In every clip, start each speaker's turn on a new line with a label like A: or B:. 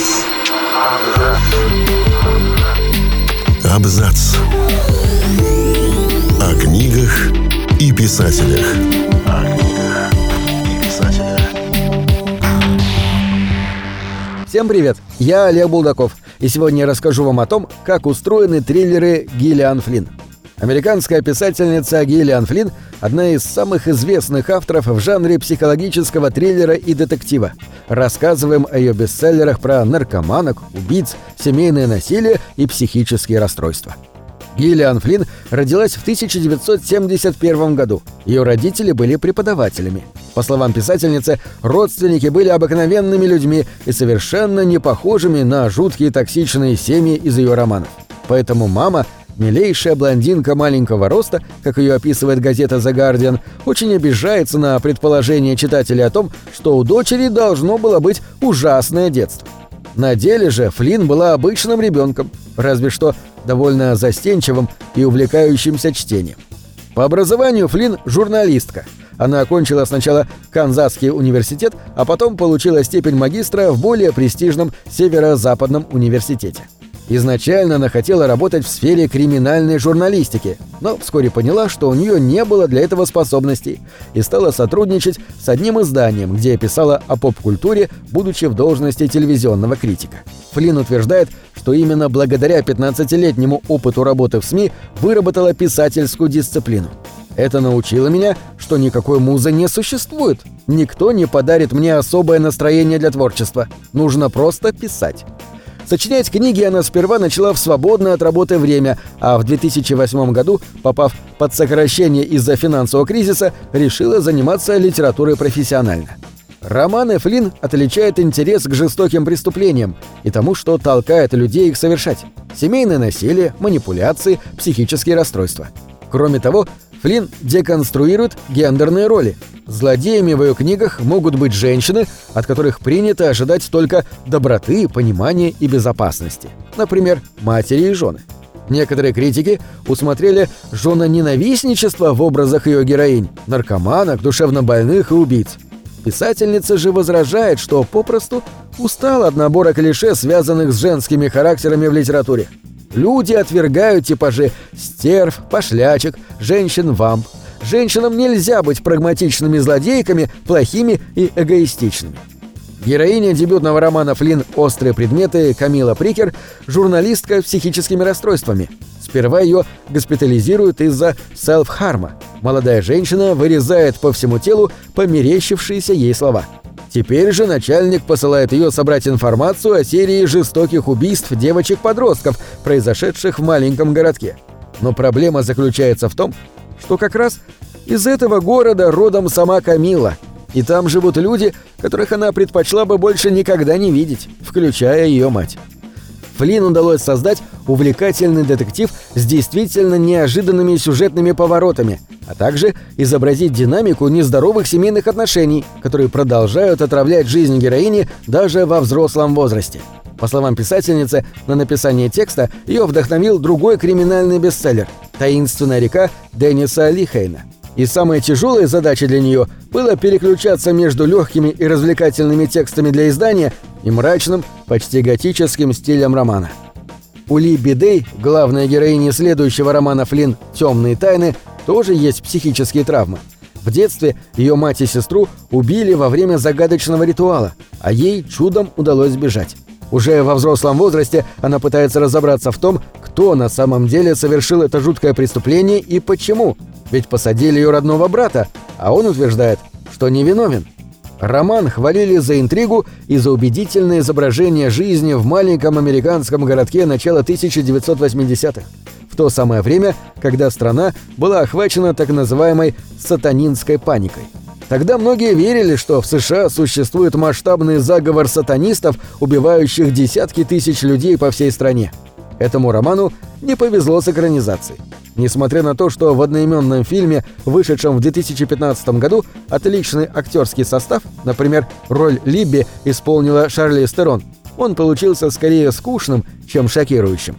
A: Абзац. Абзац. О книгах и писателях. О книгах и писателях.
B: Всем привет! Я Олег Булдаков, и сегодня я расскажу вам о том, как устроены триллеры Гиллиан Флинн. Американская писательница Гиллиан Флинн – одна из самых известных авторов в жанре психологического триллера и детектива. Рассказываем о ее бестселлерах про наркоманок, убийц, семейное насилие и психические расстройства. Гиллиан Флинн родилась в 1971 году. Ее родители были преподавателями. По словам писательницы, родственники были обыкновенными людьми и совершенно не похожими на жуткие токсичные семьи из ее романов. Поэтому мама – Милейшая блондинка маленького роста, как ее описывает газета The Guardian, очень обижается на предположение читателей о том, что у дочери должно было быть ужасное детство. На деле же Флинн была обычным ребенком, разве что довольно застенчивым и увлекающимся чтением. По образованию Флинн – журналистка. Она окончила сначала Канзасский университет, а потом получила степень магистра в более престижном Северо-Западном университете. Изначально она хотела работать в сфере криминальной журналистики, но вскоре поняла, что у нее не было для этого способностей, и стала сотрудничать с одним изданием, где писала о поп-культуре, будучи в должности телевизионного критика. Флинн утверждает, что именно благодаря 15-летнему опыту работы в СМИ выработала писательскую дисциплину. Это научило меня, что никакой музы не существует. Никто не подарит мне особое настроение для творчества. Нужно просто писать. Сочинять книги она сперва начала в свободное от работы время, а в 2008 году, попав под сокращение из-за финансового кризиса, решила заниматься литературой профессионально. Роман Эфлин отличает интерес к жестоким преступлениям и тому, что толкает людей их совершать. Семейное насилие, манипуляции, психические расстройства. Кроме того, Флинн деконструирует гендерные роли. Злодеями в ее книгах могут быть женщины, от которых принято ожидать только доброты, понимания и безопасности. Например, матери и жены. Некоторые критики усмотрели ненавистничество в образах ее героинь, наркоманок, душевнобольных и убийц. Писательница же возражает, что попросту устала от набора клише, связанных с женскими характерами в литературе. Люди отвергают типажи стерв, пошлячек, женщин-вамп. Женщинам нельзя быть прагматичными злодейками, плохими и эгоистичными. Героиня дебютного романа Флинн «Острые предметы» Камила Прикер – журналистка с психическими расстройствами. Сперва ее госпитализируют из-за селф-харма. Молодая женщина вырезает по всему телу померещившиеся ей слова – Теперь же начальник посылает ее собрать информацию о серии жестоких убийств девочек-подростков, произошедших в маленьком городке. Но проблема заключается в том, что как раз из этого города родом сама Камила, и там живут люди, которых она предпочла бы больше никогда не видеть, включая ее мать. Флин удалось создать увлекательный детектив с действительно неожиданными сюжетными поворотами, а также изобразить динамику нездоровых семейных отношений, которые продолжают отравлять жизнь героини даже во взрослом возрасте. По словам писательницы, на написание текста ее вдохновил другой криминальный бестселлер «Таинственная река» Денниса Лихейна. И самой тяжелой задачей для нее было переключаться между легкими и развлекательными текстами для издания и мрачным, почти готическим стилем романа. У Ли Бидей, главной героини следующего романа Флинн «Темные тайны», тоже есть психические травмы. В детстве ее мать и сестру убили во время загадочного ритуала, а ей чудом удалось сбежать. Уже во взрослом возрасте она пытается разобраться в том, кто на самом деле совершил это жуткое преступление и почему. Ведь посадили ее родного брата, а он утверждает, что невиновен. Роман хвалили за интригу и за убедительное изображение жизни в маленьком американском городке начала 1980-х, в то самое время, когда страна была охвачена так называемой «сатанинской паникой». Тогда многие верили, что в США существует масштабный заговор сатанистов, убивающих десятки тысяч людей по всей стране. Этому роману не повезло с экранизацией. Несмотря на то, что в одноименном фильме, вышедшем в 2015 году, отличный актерский состав, например, роль Либби исполнила Шарли Стерон, он получился скорее скучным, чем шокирующим.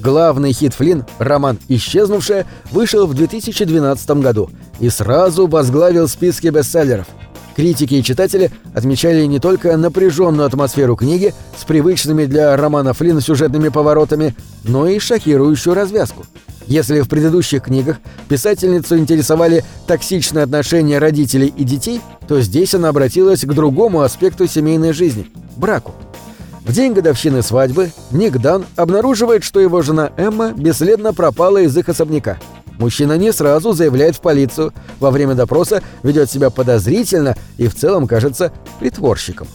B: Главный хит Флинн, роман «Исчезнувшая», вышел в 2012 году и сразу возглавил списки бестселлеров. Критики и читатели отмечали не только напряженную атмосферу книги с привычными для романа Флинн сюжетными поворотами, но и шокирующую развязку. Если в предыдущих книгах писательницу интересовали токсичные отношения родителей и детей, то здесь она обратилась к другому аспекту семейной жизни – браку. В день годовщины свадьбы Ник Дан обнаруживает, что его жена Эмма бесследно пропала из их особняка. Мужчина не сразу заявляет в полицию, во время допроса ведет себя подозрительно и в целом кажется притворщиком.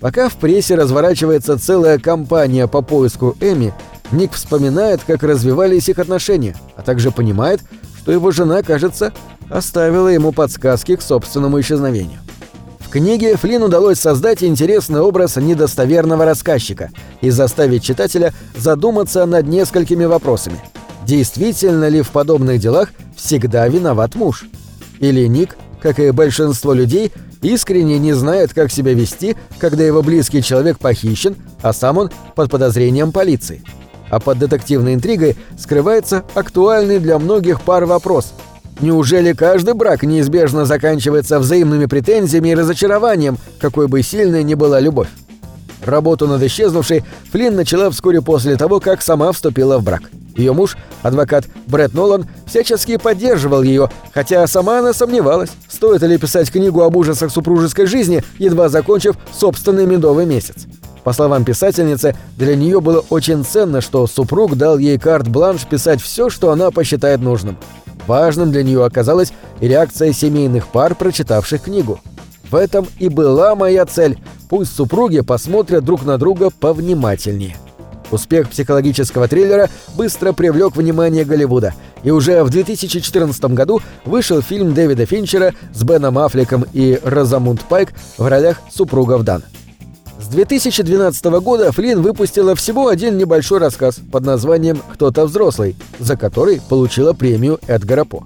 B: Пока в прессе разворачивается целая кампания по поиску Эми, Ник вспоминает, как развивались их отношения, а также понимает, что его жена, кажется, оставила ему подсказки к собственному исчезновению. В книге Флин удалось создать интересный образ недостоверного рассказчика и заставить читателя задуматься над несколькими вопросами. Действительно ли в подобных делах всегда виноват муж? Или Ник, как и большинство людей, искренне не знает, как себя вести, когда его близкий человек похищен, а сам он под подозрением полиции? А под детективной интригой скрывается актуальный для многих пар вопрос – Неужели каждый брак неизбежно заканчивается взаимными претензиями и разочарованием, какой бы сильной ни была любовь? Работу над исчезнувшей Флинн начала вскоре после того, как сама вступила в брак. Ее муж, адвокат Брэд Нолан, всячески поддерживал ее, хотя сама она сомневалась, стоит ли писать книгу об ужасах супружеской жизни, едва закончив собственный медовый месяц. По словам писательницы, для нее было очень ценно, что супруг дал ей карт-бланш писать все, что она посчитает нужным. Важным для нее оказалась и реакция семейных пар, прочитавших книгу. В этом и была моя цель. Пусть супруги посмотрят друг на друга повнимательнее. Успех психологического триллера быстро привлек внимание Голливуда, и уже в 2014 году вышел фильм Дэвида Финчера с Беном Аффлеком и Розамунд Пайк в ролях супругов Дан. С 2012 года Флинн выпустила всего один небольшой рассказ под названием «Кто-то взрослый», за который получила премию Эдгара По.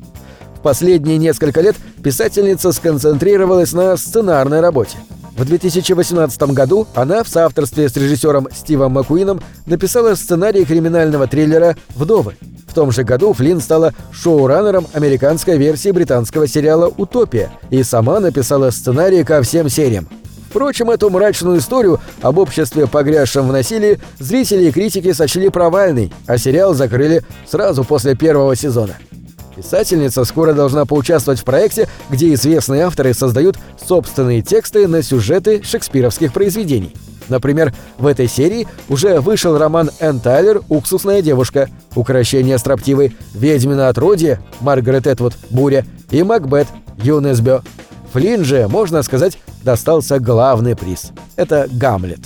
B: В последние несколько лет писательница сконцентрировалась на сценарной работе. В 2018 году она в соавторстве с режиссером Стивом Маккуином написала сценарий криминального триллера «Вдовы». В том же году Флинн стала шоураннером американской версии британского сериала «Утопия» и сама написала сценарий ко всем сериям. Впрочем, эту мрачную историю об обществе, погрязшем в насилии, зрители и критики сочли провальной, а сериал закрыли сразу после первого сезона. Писательница скоро должна поучаствовать в проекте, где известные авторы создают собственные тексты на сюжеты шекспировских произведений. Например, в этой серии уже вышел роман Энн Тайлер «Уксусная девушка», «Укращение строптивой», «Ведьмина отродье» Маргарет Этвуд «Буря» и «Макбет» Юнесбё. Флинн же, можно сказать, достался главный приз. Это «Гамлет».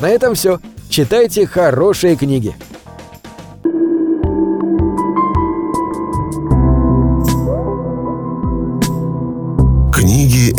B: На этом все. Читайте хорошие книги.